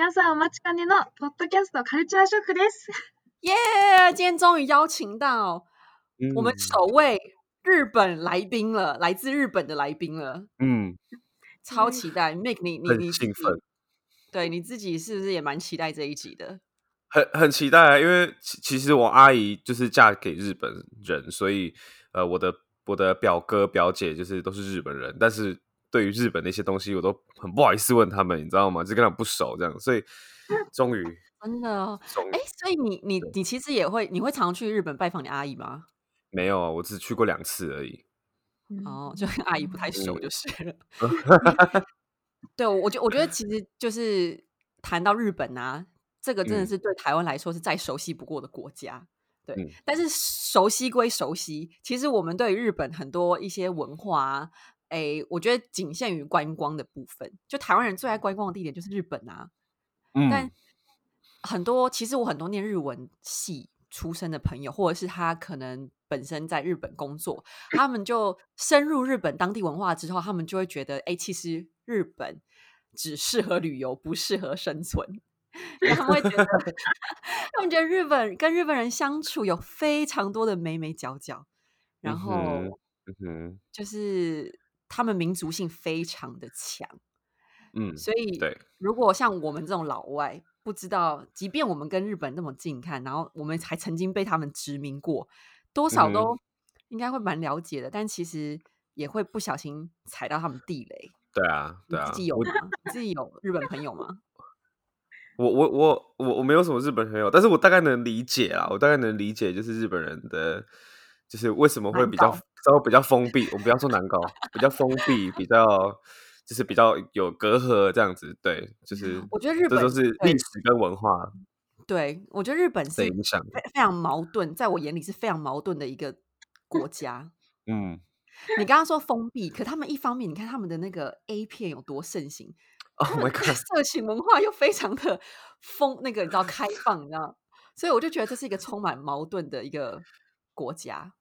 皆さんお待ちかねのポッドキャストカルチャーショックです。耶今天终于邀请到我们嗯首位日本来宾了，来自日本的来宾了，嗯，超期待。Make 你你很你自己兴奋，对你自己是不是也蛮期待这一集的？很很期待啊，因为其其实我阿姨就是嫁给日本人，所以呃，我的我的表哥表姐就是都是日本人，但是 对于日本的一些东西，我都很不好意思问他们，你知道吗？就跟他们不熟这样，所以 终于真的哎，所以你你你其实也会，你会常去日本拜访你阿姨吗？没有啊，我只去过两次而已。哦，就跟阿姨不太熟嗯就是了。对，我觉我觉得其实就是谈到日本啊，这个真的嗯是对台湾来说是再熟悉不过的国家。对，嗯但是熟悉归熟悉，其实我们对于日本很多一些文化啊，诶，我觉得仅限于观光的部分。就台湾人最爱观光的地点就是日本啊，但嗯很多其实我很多念日文系出身的朋友，或者是他可能本身在日本工作，他们就深入日本当地文化之后，他们就会觉得，哎，其实日本只适合旅游，不适合生存。他们会觉得，他们觉得日本跟日本人相处有非常多的眉眉角角，然后就是他们民族性非常的强。嗯，所以，对，如果像我们这种老外，不知道，即便我们跟日本那么近看，然后我们还曾经被他们殖民过，多少嗯都应该会蛮了解的，但其实也会不小心踩到他们地雷。对啊，对啊自己，有我吗？你自己有日本朋友吗？我我我我我没有什么日本朋友，但是我大概能理解啊，我大概能理解就是日本人的，就是为什么会比较难稍微比较封闭，我们不要说难搞，比较封闭，比较就是比较有隔阂这样子，对，就是我觉得日本这都是对历史跟文化对，我觉得日本是的影响，非非常矛盾，在我眼里是非常矛盾的一个国家。嗯 你刚刚说封闭，可他们一方面，你看他们的那个 A 片有多盛行，，Oh 他 my god，色情文化又非常的封，那个你知道开放，你知道，所以我就觉得这是一个充满矛盾的一个国家。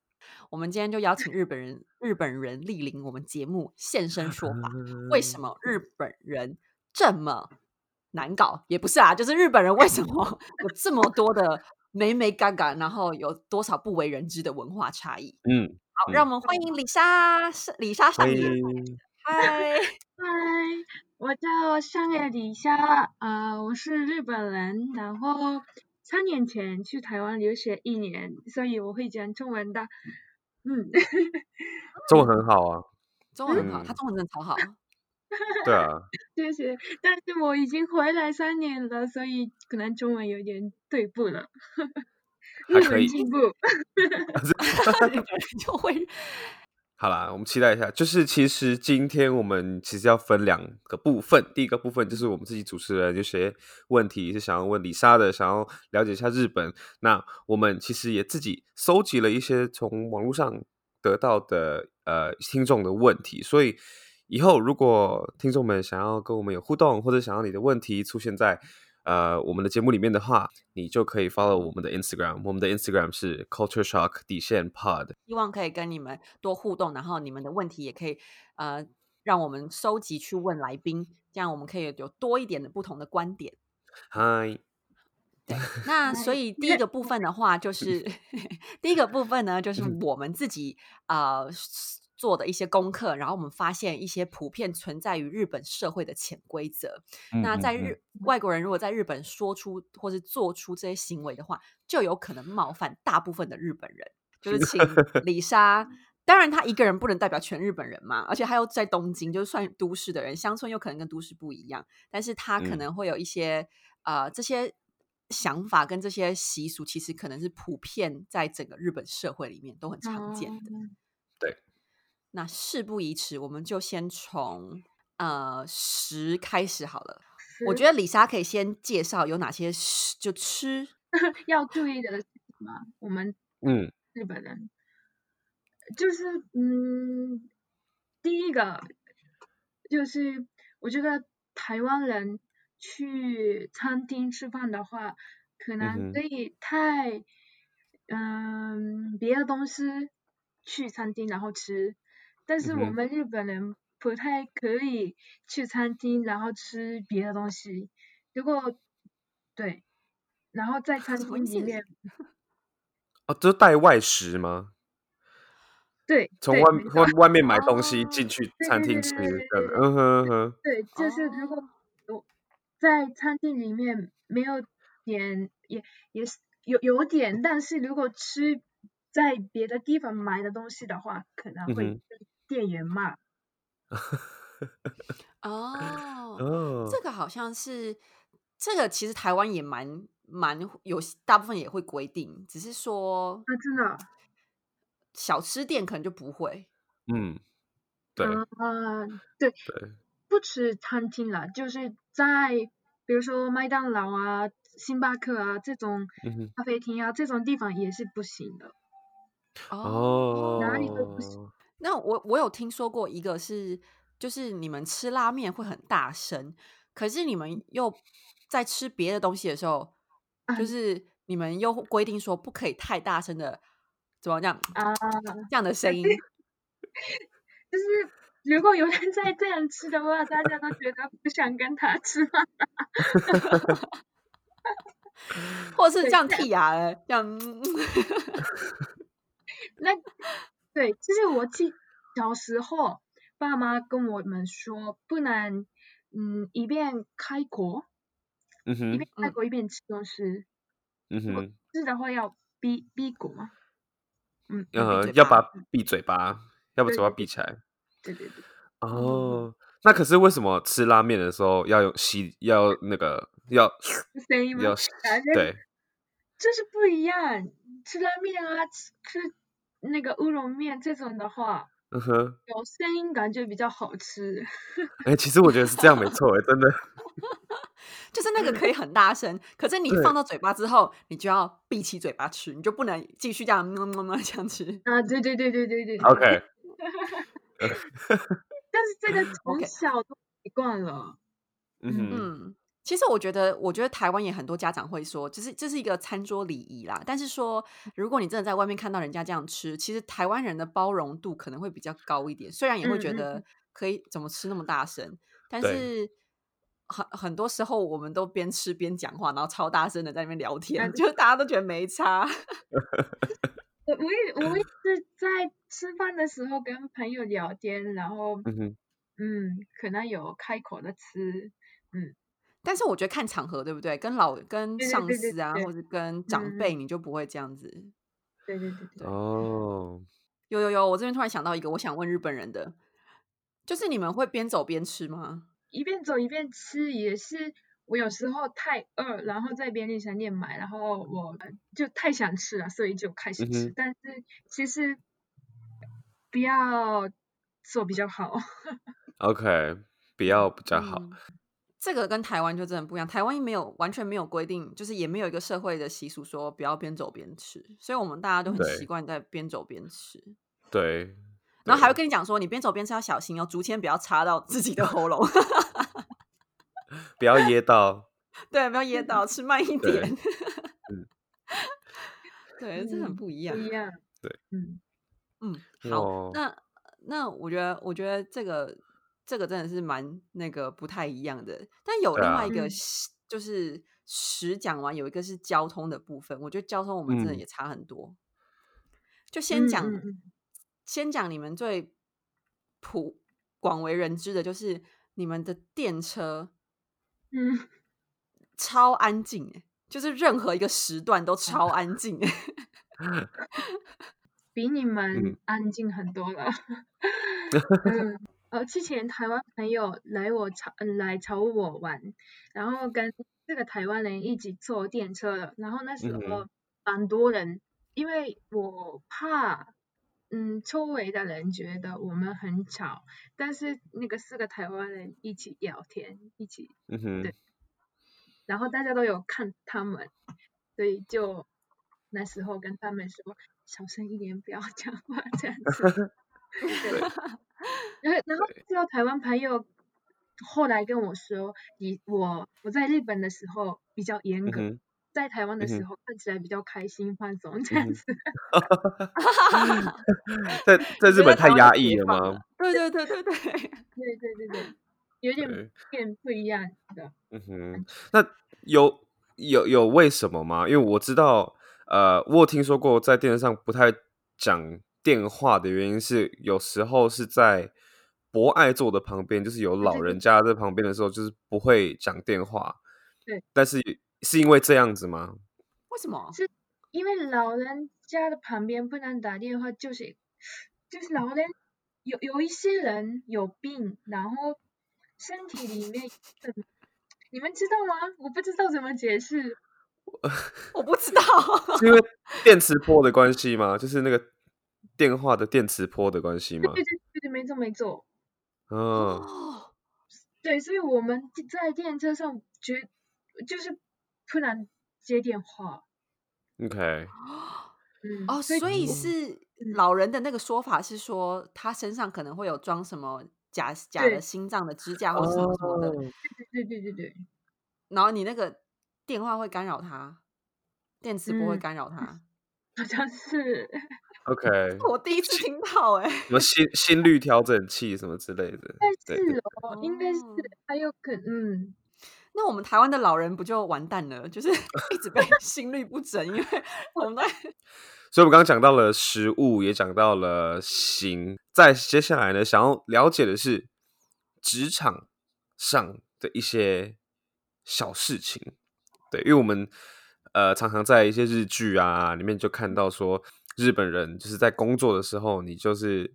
我们今天就邀请日本人，日本人莅临我们节目现身说法，为什么日本人这么难搞？也不是啊，就是日本人为什么 有这么多的美美嘎嘎，然后有多少不为人知的文化差异？嗯，好，嗯让我们欢迎李莎，是李莎上欢野。迎，嗨，嗨，我叫上野李莎，啊、我是日本人，然后三年前去台湾留学一年，所以我会讲中文的。嗯，中文很好啊，中文很好，他嗯中文真的超好。对啊，谢谢。但是我已经回来三年了，所以可能中文有点退步了。日还可以文进步。日本人就会好啦，我们期待一下。就是其实今天我们其实要分两个部分，第一个部分就是我们自己主持人有些问题是想要问李莎的，想要了解一下日本。那我们其实也自己搜集了一些从网络上得到的呃听众的问题，所以以后如果听众们想要跟我们有互动，或者想要你的问题出现在呃我们的节目里面的话，你就可以 follow 我们的 Instagram，我们的 Instagram 是 Culture Shock 底线 Pod。希望可以跟你们多互动，然后你们的问题也可以呃让我们收集去问来宾，这样我们可以有多一点的不同的观点。嗨。对，那所以第一个部分的话，就 是 第一个部分呢，就是我们自己呃做的一些功课，然后我们发现一些普遍存在于日本社会的潜规则。那在日外国人如果在日本说出或是做出这些行为的话，就有可能冒犯大部分的日本人。就是 请李莎，当然他一个人不能代表全日本人嘛，而且他又在东京，就是算都市的人，乡村又可能跟都市不一样，但是他可嗯能会有一些、呃这些想法跟这些习俗，其实可能是普遍在整个日本社会里面都很常见的。哦那事不宜迟，我们就先从呃食开始好了。我觉得得李莎可以先介绍有哪些食就吃，要注意的事情嘛，我们嗯。日本人就是嗯，第一个就是我觉得台湾人去餐厅吃饭的话，可嗯能哼。可以太嗯别的东西去餐厅然后吃，但是我们日本人不太可以去餐厅，然后吃别的东西。如果对，然后在 餐厅里面，哦，这是带外食吗？对，从外外外面买东西。哦进去餐厅吃，嗯哼哼，对，就是如果我在餐厅里面没有点，也也是有有点，但是如果吃在别的地方买的东西的话，可能会店员骂。哦，哦，这个好像是这个，其实台湾也蛮蛮有，大部分也会规定，只是说啊，真的啊小吃店可能就不会。嗯，对啊，对，对，不吃餐厅了，就是在比如说麦当劳啊、星巴克啊这种咖啡厅啊这种地方也是不行的。哦，哪里都不行哦，那我我有听说过一个是，就是你们吃拉面会很大声，可是你们又在吃别的东西的时候，就啊是你们又规定说不可以太大声的，怎么讲啊，这样的声音。就是如果有人在这样吃的话，大家都觉得不想跟他吃饭。或者是 这样剔牙的，这样嗯 那对，就是我记小时候，爸妈跟我们说，不能嗯一边开口，嗯哼一边，开嗯口一边吃东西。嗯哼，吃的话要闭闭口嘛。嗯，呃，要把闭嘴巴，要把嘴巴闭起来。对对对，哦，那可是为什么吃拉面的时候要用吸，要那个要声音吗？要对，就是不一样。吃拉面啊，吃吃那个乌龙面这种的话，嗯哼，有声音感觉比较好吃。哎，其实我觉得是这样没错，哎，真的，就是那个可以很大声，可是你放到嘴巴之后，你就要闭起嘴巴吃，你就不能继续这样么么么这样吃。啊，对对对对对对。OK，但是这个从小都习惯了。嗯，嗯，其实我觉得，我觉得台湾也很多家长会说，就是这是一个餐桌礼仪啦。但是说，如果你真的在外面看到人家这样吃，其实台湾人的包容度可能会比较高一点。虽然也会觉得可以怎么吃那么大声，但是很很多时候我们都边吃边讲话，然后超大声的在那边聊天，嗯就大家都觉得没差。我我也我也是在吃饭的时候跟朋友聊天，然后嗯哼，嗯，可能有开口的吃，嗯，但是我觉得看场合，对不对？跟老跟上对对对对司啊，对或者跟长嗯辈，你就不会这样子。对对对对，哦，有有有，我这边突然想到一个，我想问日本人的，就是你们会边走边吃吗？一边走一边吃也是。我有时候太饿，然后在便利商店买，然后我就太想吃了，所以就开始吃。嗯但是其实不要做比较好。OK，不要比较好。嗯这个跟台湾就真的不一样，台湾没有完全没有规定，就是也没有一个社会的习俗说不要边走边吃，所以我们大家都很对习惯在边走边吃，对，然后还会跟你讲说，你边走边吃要小心哦，竹签不要插到自己的喉咙，不要噎到。对，不要噎到，吃慢一对点。嗯对，这很嗯不一样不。一样。对，嗯，嗯，好，哦那那我觉得，我觉得这个这个真的是蛮那个不太一样的。但有另外一个就是食讲完，有一个是交通的部分。我觉得交通我们真的嗯也差很多。就先讲、先讲你们最普广为人知的，就是你们的电车嗯，超安静、欸，就是任何一个时段都超 安静、欸。比你们嗯安静很多了。嗯，呃，之前台湾朋友来我找嗯来找我玩，然后跟这个台湾人一起坐电车的，然后那时嗯候蛮多人，因为我怕。嗯，周围的人觉得我们很吵，但是那个四个台湾人一起聊天，一起，嗯哼对，然后大家都有看他们，所以就那时候跟他们说小声一点，不要讲话这样子。对，然后然后只有台湾朋友后来跟我说，你我我在日本的时候比较严格，嗯在在台湾的时候看起来比较开心放松这样嗯子。在 在你觉得日本太台湾就压抑了吗？对对对对对，对对对对，有点对，变不一样的嗯哼，那有有有为什么吗？因为我知道，呃，我有听说过在电视上不太讲电话的原因是，有时候是在博爱座的旁边，就是有老人家在旁边的时候，就是不会讲电话。对，但是是因为这样子吗？为什么？是因为老人家的旁边不能打电话，就是就是老人有有一些人有病，然后身体里面你们知道吗？我不知道怎么解释。我不知道。是因为电磁波的关系吗？就是那个电话的电磁波的关系吗？对对对对，没错没错。嗯，哦，对，所以我们在电车上觉就是突然接电话。OK，嗯，哦，所以所以是嗯老人的那个说法是说，他身上可能会有装什么假假的心脏的支架或什么什么的，哦，对对对对对，然后你那个电话会干扰他，电磁波会嗯干扰他。好像是。OK，我第一次听到、欸，哎，什么 心心率调整器什么之类的，但对是哦，应该是哦还有可嗯，那我们台湾的老人不就完蛋了？就是 一直被 心率不整，因为我们在所以，我们刚刚讲到了食物，也讲到了行。在接下来呢，想要了解的是职场上的一些小事情。对，因为我们呃常常在一些日剧啊里面就看到说，日本人就是在工作的时候，你就是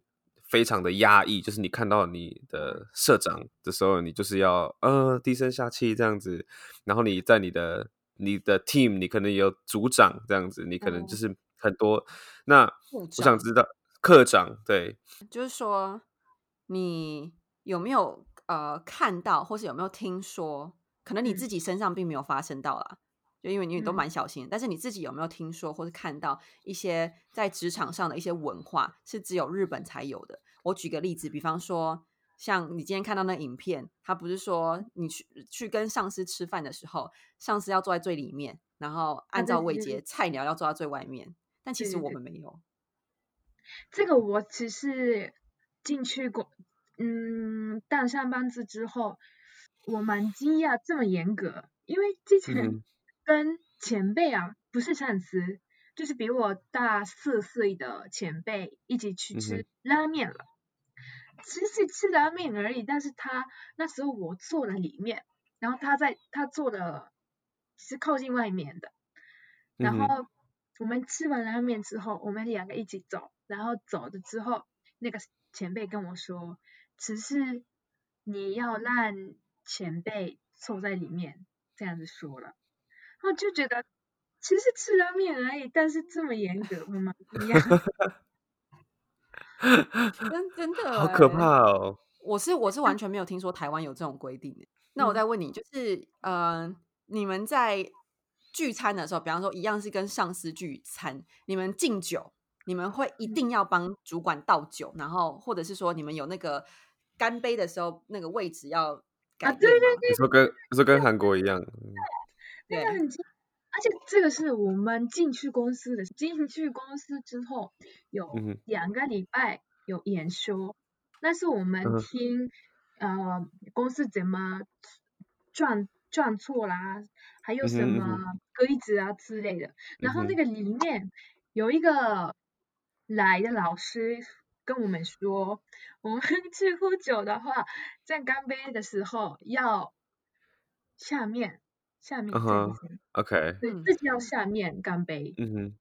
非常的压抑，就是你看到你的社长的时候，你就是要呃低声下气这样子，然后你在你的你的 team，你可能有组长这样子，你可能哦就是很多。那我想知道课长对，就是说，你有没有呃看到，或是有没有听说？可能你嗯自己身上并没有发生到啦，就因为你都嗯蛮小心的。但是你自己有没有听说，或是看到一些在职场上的一些文化，是只有日本才有的？我举个例子，比方说，像你今天看到那影片，他不是说你去去跟上司吃饭的时候，上司要坐在最里面，然后按照位阶，菜鸟要坐在最外面。但其实我们没有。这个我只是进去过，嗯，当上班族之后，我蛮惊讶这么严格，因为之嗯前哼跟前辈啊，不是上司，就是比我大四岁的前辈一起去嗯吃拉面了。其实是吃拉面而已，但是他那时候我坐了里面，然后他在他坐的是靠近外面的，然后我们吃完拉面之后，我们两个一起走，然后走了之后，那个前辈跟我说，只是你要让前辈坐在里面，这样子说了，然后就觉得其实吃拉面而已，但是这么严格，我蛮惊讶。真真的好可欸怕哦。我是我是完全没有听说台湾有这种规定的。那我嗯再问你，就是呃，你们在聚餐的时候，比方说一样是跟上司聚餐，你们敬酒，你们会一定要帮主管倒酒，然后或者是说你们有那个干杯的时候，那个位置要改变对吗？你说跟你说跟韩国一样，嗯那个对很惊，而且这个是我们进去公司的，进去公司之后有两个礼拜有演说，那是我们听、呃公司怎么转转错啦，还有什么规则啊之类的。然后那个里面有一个来的老师跟我们说，我们 去喝酒的话，在干杯的时候要下面下面，，OK，对，嗯自己要下面干杯，嗯哼，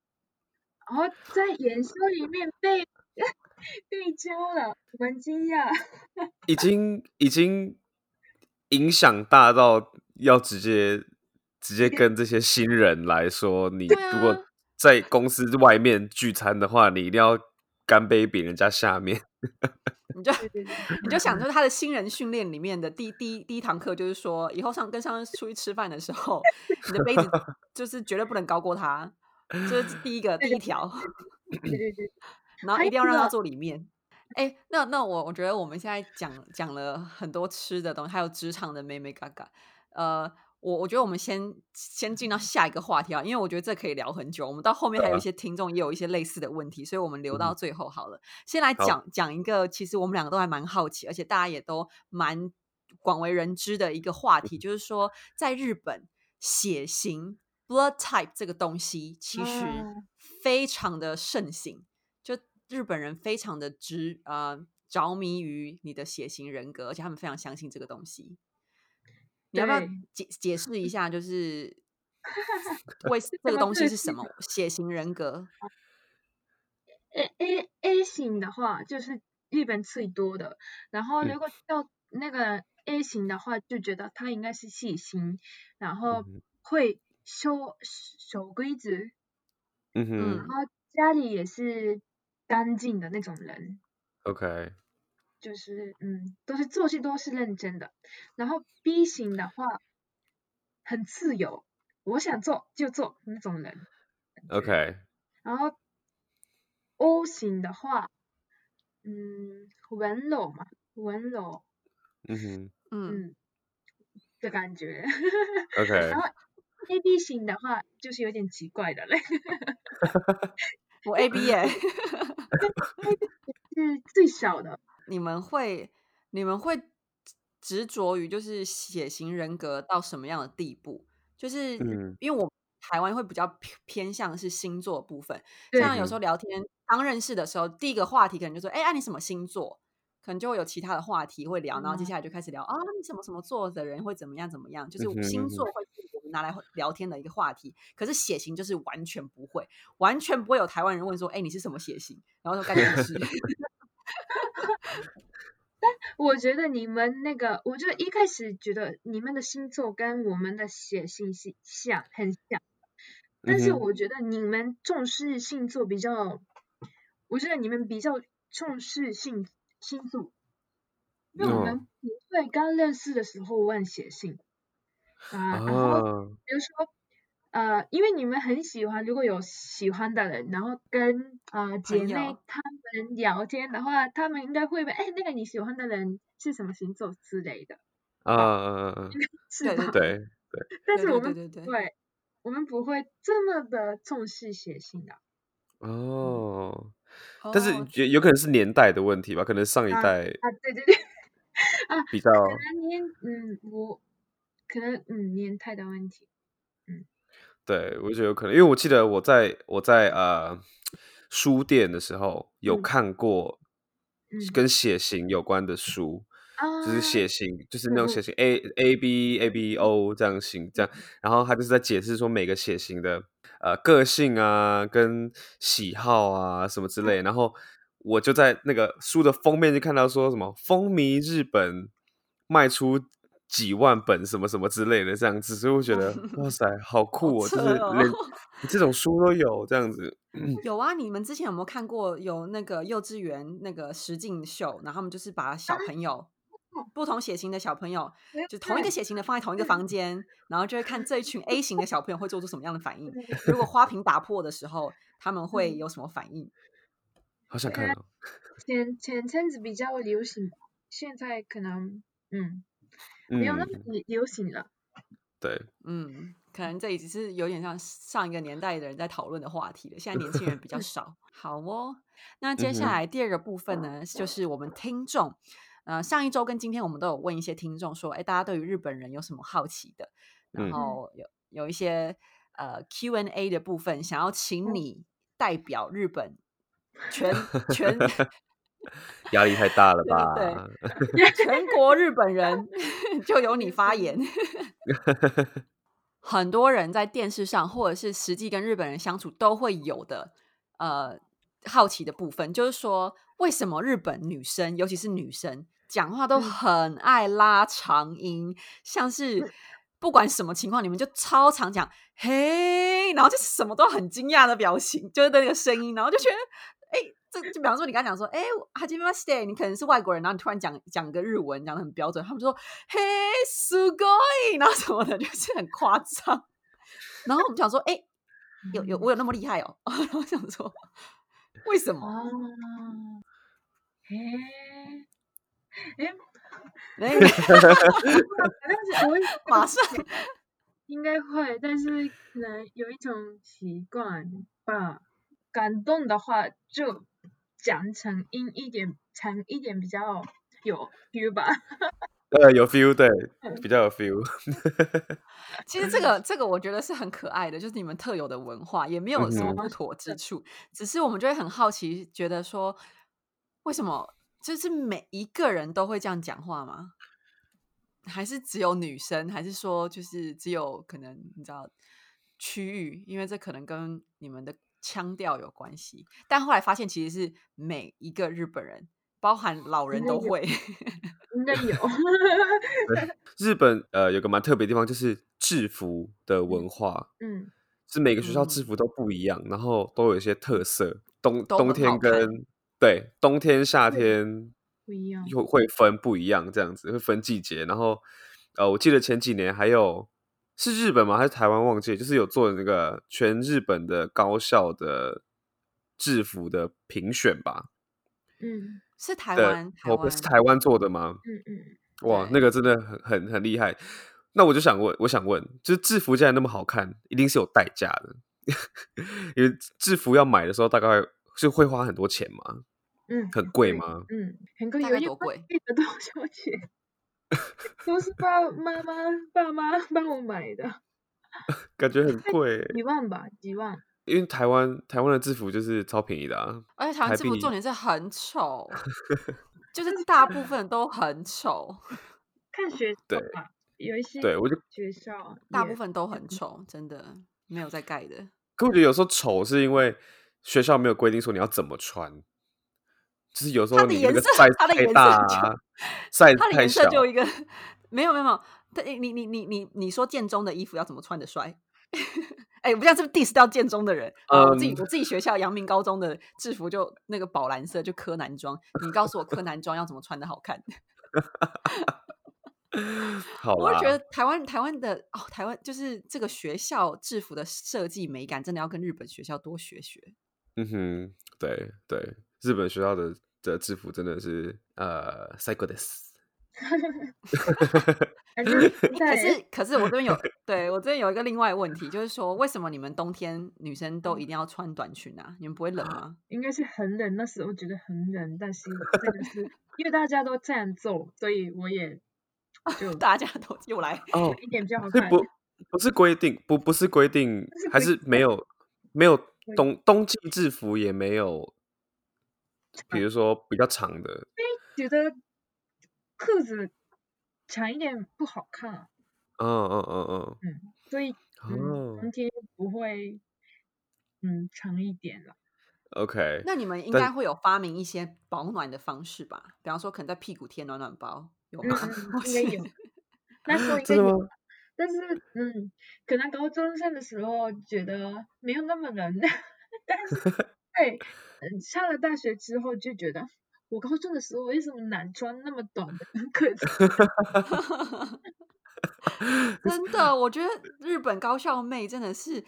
然后在演说里面被 被教了，我蛮惊讶。已经已经影响大到要直接直接跟这些新人来说，你如果在公司外面聚餐的话，你一定要干杯比人家下面。你就你就想，就是他的新人训练里面的第第一第一堂课，就是说以后上跟上司出去吃饭的时候，你的杯子就是绝对不能高过他，这是第一个 第一条。对对对，然后一定要让他坐里面。哎，那那我我觉得我们现在讲讲了很多吃的东西，还有职场的美美嘎嘎。呃，我我觉得我们先先进到下一个话题啊，因为我觉得这可以聊很久。我们到后面还有一些听众也有一些类似的问题，所以我们留到最后好了。先来讲讲一个，其实我们两个都还蛮好奇，而且大家也都蛮广为人知的一个话题，就是说在日本血型 （blood type） 这个东西其实非常的盛行，就日本人非常的执呃着迷于你的血型人格，而且他们非常相信这个东西。你要不要解解释一下，就是 为这个东西是什么？血型人格？A A A 型的话，就是日本最多的。然后如果到那个 A 型的话，就觉得他应该是细心，然后会守守规矩。嗯哼。然后家里也是干净的那种人。OK。就是嗯，都是做事都是认真的。然后 B 型的话，很自由，我想做就做那种人。OK。然后 O 型的话，嗯，温柔嘛，温柔。嗯哼。嗯。的感觉。OK。然后 AB 型的话，就是有点奇怪的嘞。我 AB 耶。是最小的。你们会你们会执着于就是血型人格到什么样的地步？就是因为我台湾会比较偏向是星座部分，像有时候聊天刚认识的时候，第一个话题可能就说：“哎，啊你什么星座？”可能就会有其他的话题会聊，然后接下来就开始聊啊，你什么什么座的人会怎么样怎么样？就是星座会我们拿来聊天的一个话题。可是血型就是完全不会，完全不会有台湾人问说：“哎，你是什么血型？”然后说：“干你是。但我觉得你们那个，我就一开始觉得你们的星座跟我们的血型是像，很像。但是我觉得你们重视星座比较，我觉得你们比较重视星星座，因为我们不会刚认识的时候问血型啊，然后比如说。呃，因为你们很喜欢，如果有喜欢的人，然后跟呃姐妹她们聊天的话，他们应该会问，哎，那个你喜欢的人是什么星座之类的。啊啊啊！是吧？对对。但是我们对，我们不会这么的重视写信的。哦。但是有有可能是年代的问题吧？可能上一代啊，对对对，啊，比较年嗯，我可能嗯年代的问题。对，我觉得有可能，因为我记得我在我在呃书店的时候有看过跟血型有关的书，就是血型，就是那种血型。A A B A B O 这样型这样，然后他就是在解释说每个血型的呃个性啊、跟喜好啊什么之类，然后我就在那个书的封面就看到说什么风靡日本，卖出。几万本什么什么之类的这样子，所以我觉得 哇塞，好酷哦！就是连 这种书都有这样子。有啊，你们之前有没有看过有那个幼稚园那个实境秀？然后他们就是把小朋友 不同血型的小朋友，就同一个血型的放在同一个房间，然后就会看这一群 A 型的小朋友会做出什么样的反应。如果花瓶打破的时候，他们会有什么反应？好想看哦！前前阵子比较流行，现在可能嗯。没有那么流行了，对，嗯，可能这已经是有点像上一个年代的人在讨论的话题了。现在年轻人比较少。好哦，那接下来第二个部分呢，就是我们听众，呃，上一周跟今天我们都有问一些听众说，哎，大家对于日本人有什么好奇的？然后有有一些呃 Q&A 的部分，想要请你代表日本全全。压力太大了 吧？对，全国日本人 就由你发言。很多人在电视上或者是实际跟日本人相处都会有的呃好奇的部分，就是说为什么日本女生，尤其是女生讲话都很爱拉长音，像是不管什么情况，你们就超常讲嘿，然后就什么都很惊讶的表情，就是那个声音，然后就觉得哎。就比方说，你刚刚讲说，哎，哈基米 stay，你可能是外国人，然后你突然讲讲个日文，讲的很标准，他们说，嘿，すごい，然后什么的，就是很夸张。然后我们想说，哎，有有我有那么厉害哦？然后想说，为什么？嘿，哎，哎，马上 应该会，但是可能有一种习惯吧。感动的话就 讲成音一点，成一点比较有 feel 吧。呃，有 feel，对，比较有 feel。其实这个这个我觉得是很可爱的，就是你们特有的文化，也没有什么嗯不妥之处，只是我们就会很好奇，觉得说为什么就是每一个人都会这样讲话吗？还是只有女生？还是说就是只有可能你知道区域？因为这可能跟你们的腔调有关系。但后来发现，其实是每一个日本人，包含老人都会。应该有。日本呃有个蛮特别的地方，就是制服的文化，嗯，是每个学校嗯制服都不一样，然后都有一些特色。冬冬天跟对冬天夏天不一样。会会分不一样，这样子会分季节。然后呃，我记得前几年还有是日本吗？还是台湾？忘记了，就是有做那个全日本的高校的制服的评选吧？嗯是台的湾，台哦湾是台湾做的吗？嗯嗯，哇，那个真的很很很厉害。那我就想问，我想问，就是制服既然那么好看，一定是有代价的，因为制服要买的时候，大概是会花很多钱吗，嗯，很贵吗？嗯，很贵，大有概多贵？记得多少钱？都是爸妈妈爸妈帮我买的，感觉很贵欸，几万吧，几万。因为台湾台湾的制服就是超便宜的啊，而且台湾制服重点是很丑，就是大部分都很丑，看学吧，有一些对我就学校大部分都很丑，真的没有在盖的。可我觉得有时候丑是因为学校没有规定说你要怎么穿，就是有时候你那的颜色个赛太它的颜色就大啊，赛它的颜色就一个没有没有没有，它你你你你你你说建中的衣服要怎么穿的帅？哎、不像是不是 diss 掉建中的人啊、我自己嗯我自己学校阳明高中的制服就那个宝蓝色，就柯南装。你告诉我柯南装要怎么穿的好看？好啦我会觉，得台湾台湾的哦，台湾就是这个学校制服的设计美感，真的要跟日本学校多学学。嗯哼，对对，日本学校的的制服真的是呃 p s y c h o d i s 还是可是可是我这边有 对我这边有一个另外问题，就是说为什么你们冬天女生都一定要穿短裙啊？你们不会冷吗？应该是很冷，那时候觉得很冷，但是真的是因为大家都这样做，所以我也就 大家都又来，哦，一点比较好看。不不是规定，不不是规定，还是没有没有冬冬季制服也没有，比如说比较长的，因为觉得裤子长一点不好看，嗯嗯嗯嗯，嗯，所以冬天不会嗯长一点了。，OK，那你们应该会有发明一些保暖的方式吧？比方说，可能在屁股贴暖暖包，有嗯吗？嗯，应该有，那时候应该有，但是嗯，可能高中生的时候觉得没有那么冷，但是对，嗯，上了大学之后就觉得，我高中的时候为什么难穿那么短的裤子？真的，我觉得日本高校妹真的是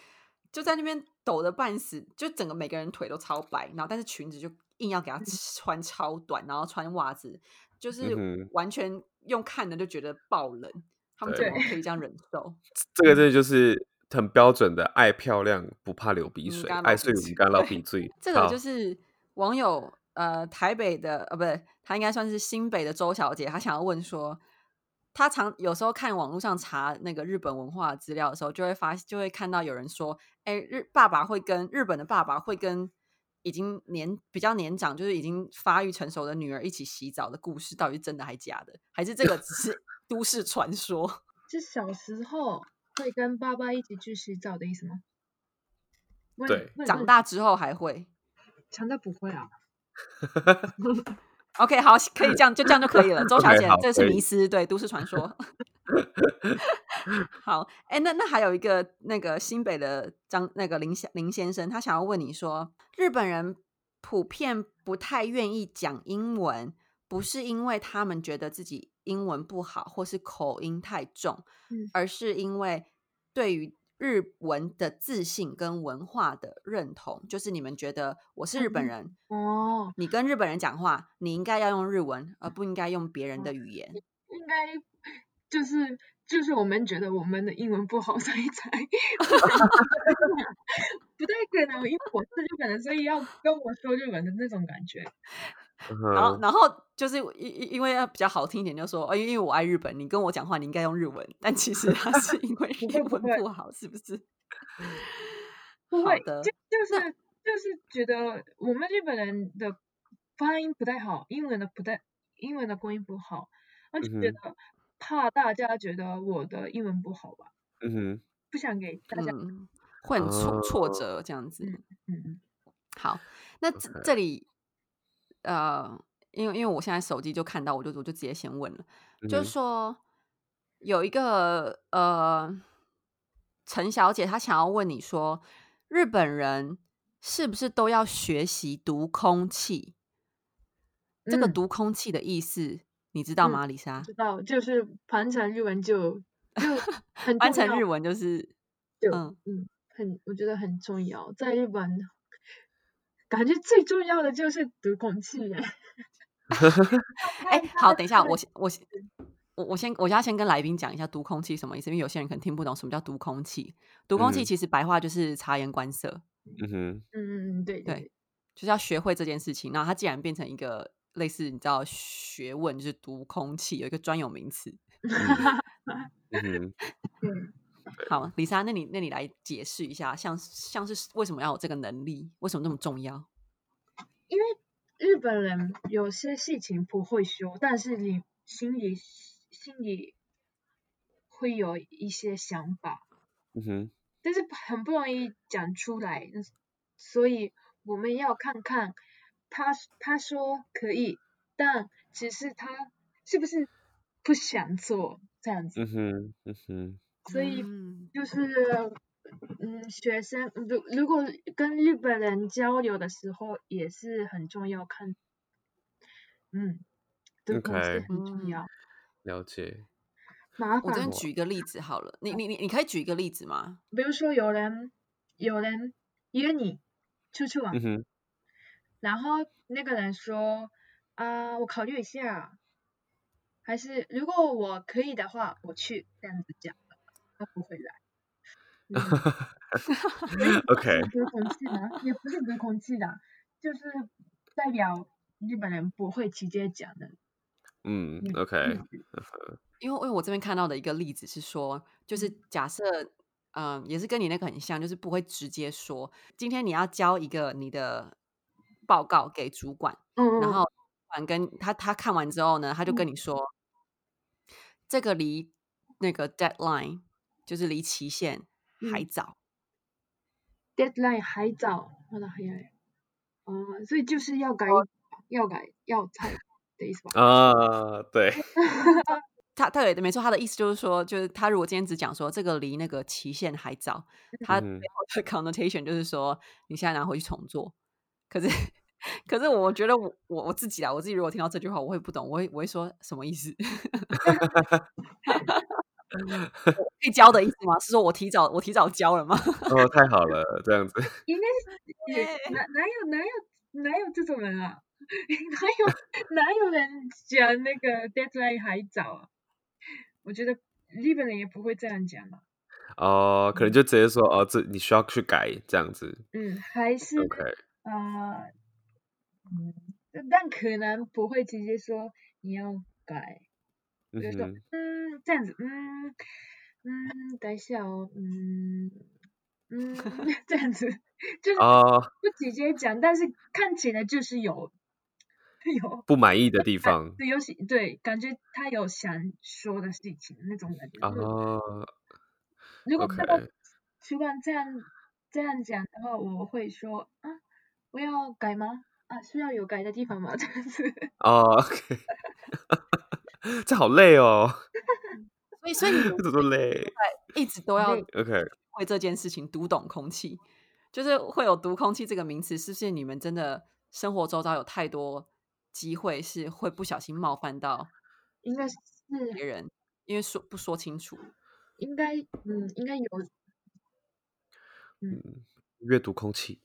就在那边抖的半死，就整个每个人腿都超白，然后但是裙子就硬要给她穿超短，然后穿袜子，就是完全用看的就觉得爆冷，他们怎对么可以这样忍受？这个真的就是很标准的爱漂亮不怕流鼻水，爱睡午干老对鼻醉，这个就是网友呃台北的呃不对，他应该算是新北的周小姐，她想要问说，她常有时候看网络上查那个日本文化的资料的时候，就会发就会看到有人说，哎，日爸爸会跟日本的爸爸会跟已经年比较年长，就是已经发育成熟的女儿一起洗澡的故事，到底是真的还假的？还是这个只是 都市传说？是小时候会跟爸爸一起去洗澡的意思吗？问对长大之后还会长大不会啊。OK，好，可以这样，就这样就可以了。周小姐，好这是迷思，对，都市传说。好，哎，那那还有一个那个新北的张那个林先林先生，他想要问你说，日本人普遍不太愿意讲英文，不是因为他们觉得自己英文不好，或是口音太重，嗯而是因为对于日文的自信跟文化的认同，就是你们觉得我是日本嗯人，哦，你跟日本人讲话，你应该要用日文，而不应该用别人的语言。应该就是就是我们觉得我们的英文不好，所以才 不太可能，因为我是日本人，所以要跟我说日文的那种感觉。嗯然后，然后就是因因因为要比较好听一点，就说哦，因为我爱日本，你跟我讲话你应该用日文，但其实他是因为 不会英文不好，是不是？不会，的就就是就是觉得我们日本人的发音不太好，英文的不太，英文的发音不好，我就觉嗯得怕大家觉得我的英文不好吧，嗯哼，不想给大家，嗯，会很挫挫哦折这样子。嗯嗯。嗯好，那这这里呃，因为因为我现在手机就看到，我就我就直接先问了，就是说有一个呃陈小姐，她想要问你说，日本人是不是都要学习读空气？这个嗯。读空气的意思你知道嗯吗，李莎？知？道，就是翻成日文就就 很翻重要成日。文就是就嗯嗯很，我觉得很重要，在日本感觉最重要的就是读空气耶。哎、好，等一下，我先我先我我先我要先跟来宾讲一下读空气什么意思，因为有些人可能听不懂什么叫读空气。读空气嗯其实白话就是察言观色，嗯哼，嗯嗯嗯，对对对，就是要学会这件事情。然后它既然变成一个类似你知道学问，就是读空气有一个专有名词。嗯哼，对。好，李莎，那你那你来解释一下，像像是为什么要有这个能力，为什么那么重要？因为日本人有些事情不会说，但是你心里心里会有一些想法，嗯哼，但是很不容易讲出来，所以我们要看看他他说可以，但只是他是不是不想做这样子，嗯哼，嗯哼，所以嗯就是。嗯，学生如如果跟日本人交流的时候，也是很重要看，嗯，读空气 OK 很重要。了解。麻烦我这边，举一个例子好了，你你你你可以举一个例子吗？比如说有人有人约你出去玩，嗯，然后那个人说啊、我考虑一下，还是如果我可以的话，我去这样子讲，他不会来。嗯 OK，隔空气的？也不是隔空气的，就是代表日本人不会直接讲的。嗯嗯，OK，嗯因为因为我这边看到的一个例子是说，就是假设，嗯、也是跟你那个很像，就是不会直接说，今天你要交一个你的报告给主管，嗯，然后主管跟他他看完之后呢，他就跟嗯你说，这个离那个 deadline 就是离期限还嗯早， deadline 还早，まだ早い。哦，所以就是要改，要改，要菜的意思吧？啊，对，他他对没错，他的意思就是说，就是他如果今天只讲说这个离那个期限还早，他背嗯后的 connotation 就是说你现在拿回去重做。可是可是我觉得我我我自己啊，我自己如果听到这句话，我会不懂，我会我会说什么意思？ 我可以交的意思吗？是说我提早我提早交了吗？哦，太好了，这样子，应该是 也哪哪有哪有哪有这种人啊？哪有哪有人讲那个 deadline 还早啊？我觉得日本人也不会这样讲嘛。哦，可能就直接说，哦，这你需要去改，这样子嗯，还是，OK，呃，嗯，但可能不会直接说你要改，嗯比如说，哼，嗯，这样子，嗯嗯，等一下哦，嗯嗯，这样子，就是哦，不直接讲，但是看起来就是有有 不满意的地方，对有喜对，感觉他有想说的事情那种感觉。就是哦如果看到主管这样这样讲的话，我会说啊，我要改吗？啊，需要有改的地方吗？这样子。哦，OK，这好累哦，所以所以你们 这么累一直都要，OK，为这件事情读懂空气，就是会有读空气这个名词，是不是你们真的生活周遭有太多机会是会不小心冒犯到应该是别人，因为说不说清楚？应该嗯应该有嗯，阅读空气，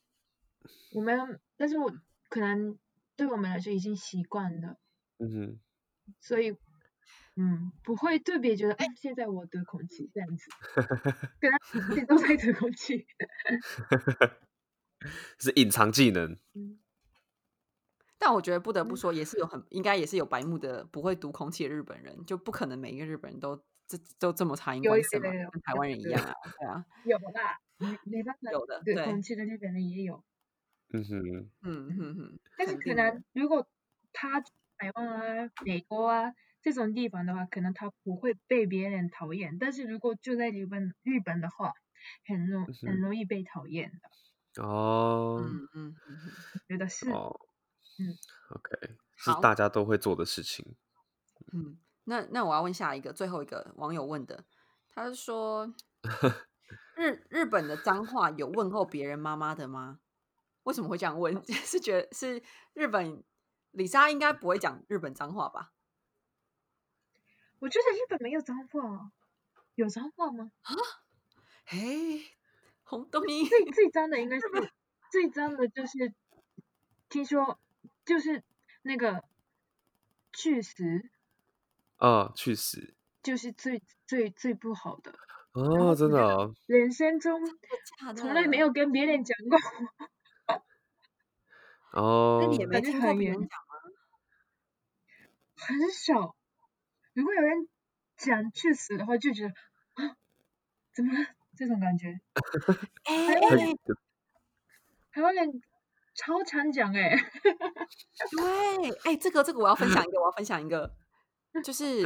我们，但是我可能对我们来说已经习惯了，嗯哼，所以嗯，不会特别觉得，哎，现在我得空气这样子，跟他自己都在得空气。是隐藏技能。嗯，但我觉得不得不说，也是有很应该也是有白目的不会读空气的日本人，就不可能每一个日本人都这都这么察言有观色嘛，跟台湾人一样啊，对啊，有啦，没没办法，有的，对，对，空气的日本人也有，嗯哼，嗯哼哼，但是可能如果他台湾啊、美国啊这种地方的话，可能他不会被别人讨厌，但是如果就在日本日本的话，很容嗯很容易被讨厌的，哦，嗯嗯觉得是，哦，嗯，OK，是大家都会做的事情。嗯，那那我要问下一个最后一个网友问的，他是说 日日本的脏话有问候别人妈妈的吗？为什么会这样问？是觉得是日本李莎应该不会讲日本脏话吧？我觉得日本没有脏话，有脏话吗？啊嘿，红豆泥，最最脏的应该是 最脏的就是听说就是那个去死，啊，去死！就是最最最不好的，哦，真的哦，人生中从来没。有跟别人讲过。哦，那你也没听过别人讲很少。如果有人讲去死的话，就觉得啊，怎么了？这种感觉。哎台湾哎，人台湾人超常讲哎、对，哎，这个这个我要分享一个，我要分享一个，就是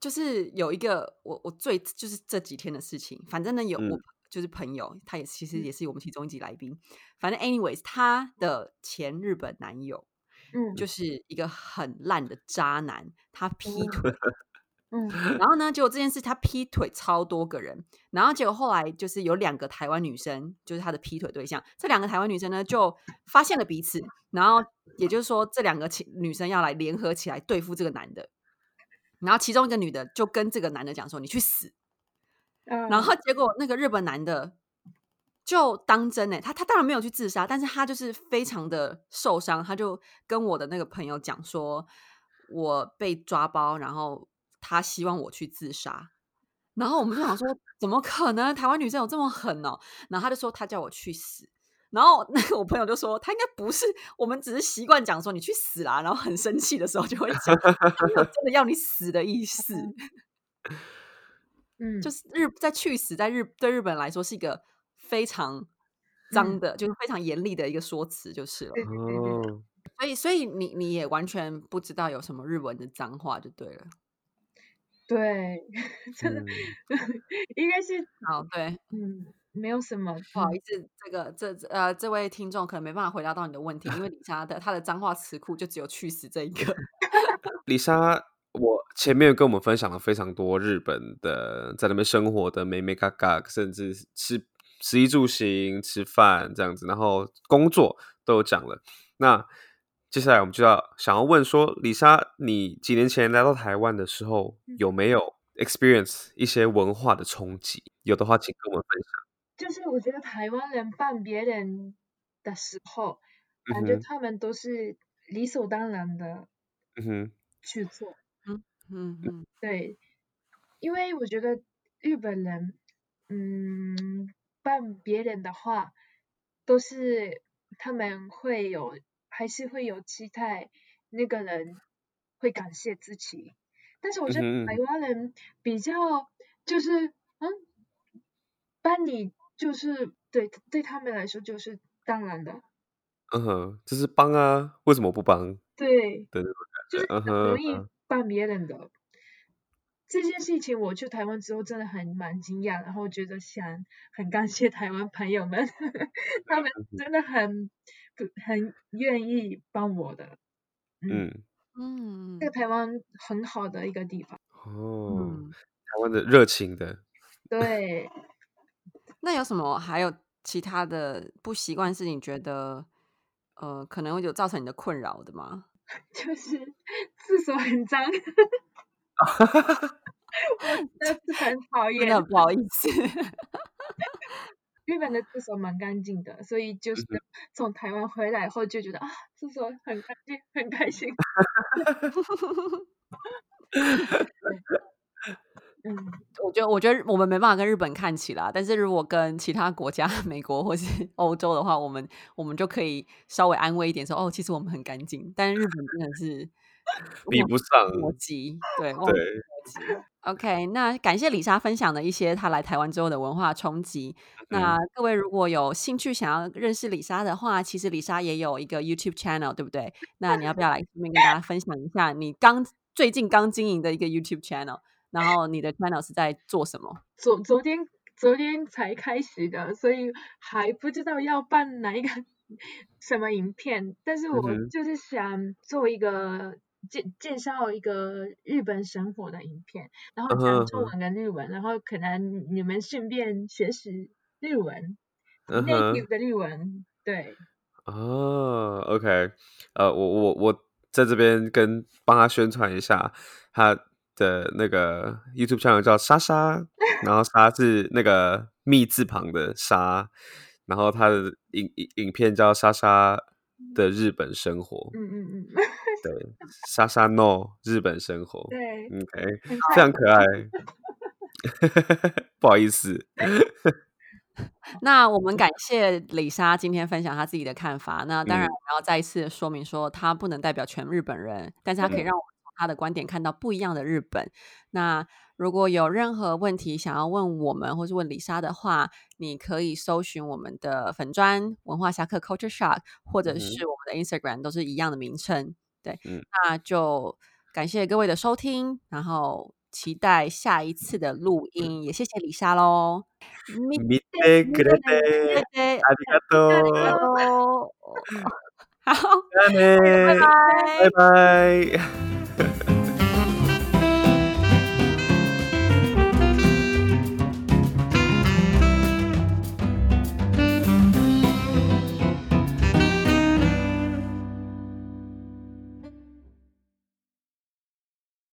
就是有一个我我最就是这几天的事情，反正呢有我嗯就是朋友，他也其实嗯。也是我们其中一集来宾，反正 anyways 他的前日本男友嗯。就是一个很烂的渣男，他劈腿，嗯。然后呢，结果这件事他劈腿超多个人，然后结果后来就是有两个台湾女生，就是他的劈腿对象，这两个台湾女生呢就发现了彼此，然后也就是说这两个其女生要来联合起来对付这个男的，然后其中一个女的就跟这个男的讲说：“你去死。”啊，然后结果那个日本男的就当真哎、他他当然没有去自杀，但是他就是非常的受伤，他就跟我的那个朋友讲说，我被抓包，然后他希望我去自杀，然后我们就想说，怎么可能？台湾女生有这么狠哦？然后他就说他叫我去死。然后那个我朋友就说，他应该不是，我们只是习惯讲说你去死啦，然后很生气的时候就会讲，他没有真的要你死的意思。嗯就是日在去死，在日对日本人来说是一个非常脏嗯的，就是非常严厉的一个说辞，就是了。对对对对，哦，所以，所以你你也完全不知道有什么日文的脏话就对了。对，真的嗯应该是好，对，嗯没有什么嗯不好意思，这个这这呃这位听众可能没办法回答到你的问题，因为李莎的她的脏话词库就只有去死这一个。李莎，我前面跟我们分享了非常多日本的在那边生活的美美嘎嘎，甚至吃食衣住行、吃饭这样子，然后工作都有讲了。那接下来我们就要想要问说，李莎，你几年前来到台湾的时候，有没有 experience 一些文化的冲击？有的话，请跟我们分享。就是我觉得台湾人办别人的时候，感觉他们都是理所当然的嗯哼，去做。嗯嗯嗯对，因为我觉得日本人，嗯，帮别人的话，都是他们会有，还是会有期待那个人会感谢自己。但是我觉得台湾人比较就是，嗯，帮你就是对对他们来说就是当然的，嗯哼，就是帮啊，为什么不帮？对，的那种就是嗯很容易帮别人的。这件事情我去台湾之后真的很蛮惊讶，然后觉得想很感谢台湾朋友们，他们真的很不很愿意帮我的。嗯，嗯，嗯这个台湾很好的一个地方。哦，嗯。台湾的热情的，对，那有什么还有其他的不习惯是你觉得呃可能会有造成你的困扰的吗？就是厕所很脏，我真的是很讨厌真的。很不好意思。日本的厕所蛮干净的，所以就是嗯从台湾回来后就觉得啊，厕所很干净，很开心。嗯，我觉得，我觉得我们没办法跟日本看齐啦。但是如果跟其他国家，美国或是欧洲的话，我们我们就可以稍微安慰一点，说哦，其实我们很干净。但是日本真的是 比不上。逻辑，对对。OK，那感谢李莎分享的一些她来台湾之后的文化冲击。那各位如果有兴趣想要认识李莎的话，其实李莎也有一个 YouTube channel，对不对？那你要不要来这边跟大家分享一下你刚最近刚经营的一个 YouTube channel？然后你的 channel 是在做什么？昨昨天昨天才开始的，所以还不知道要办哪一个 什么影片。但是我就是想做一个介介绍一个日本生活的影片，然后讲中文跟日文，然后可能你们顺便学习日文，native 的日文。对。哦，OK，呃，我我我在这边跟帮他宣传一下他。的那个 YouTube 账号叫莎莎，然后莎是那个密字旁的莎，然后他的影影影片叫莎莎的日本生活，嗯嗯嗯，对，莎莎 No 日本生活，对，OK，非常可爱，不好意思。那我们 感谢李莎今天分享她自己的看法。那当然，我要再一次说明说，她不能代表全日本人，但是她可以让我。从她的观点看到不一样的日本。那如果有任何问题想要问我们，或是问李莎的话，你可以搜寻我们的粉砖文化侠客 Culture Shock，或者是我们的 Instagram，都是一样的名称。对，那就感谢各位的收听，然后期待下一次的录音，也谢谢李莎喽。見てくれてありがとう。好，拜拜，拜拜。拜拜。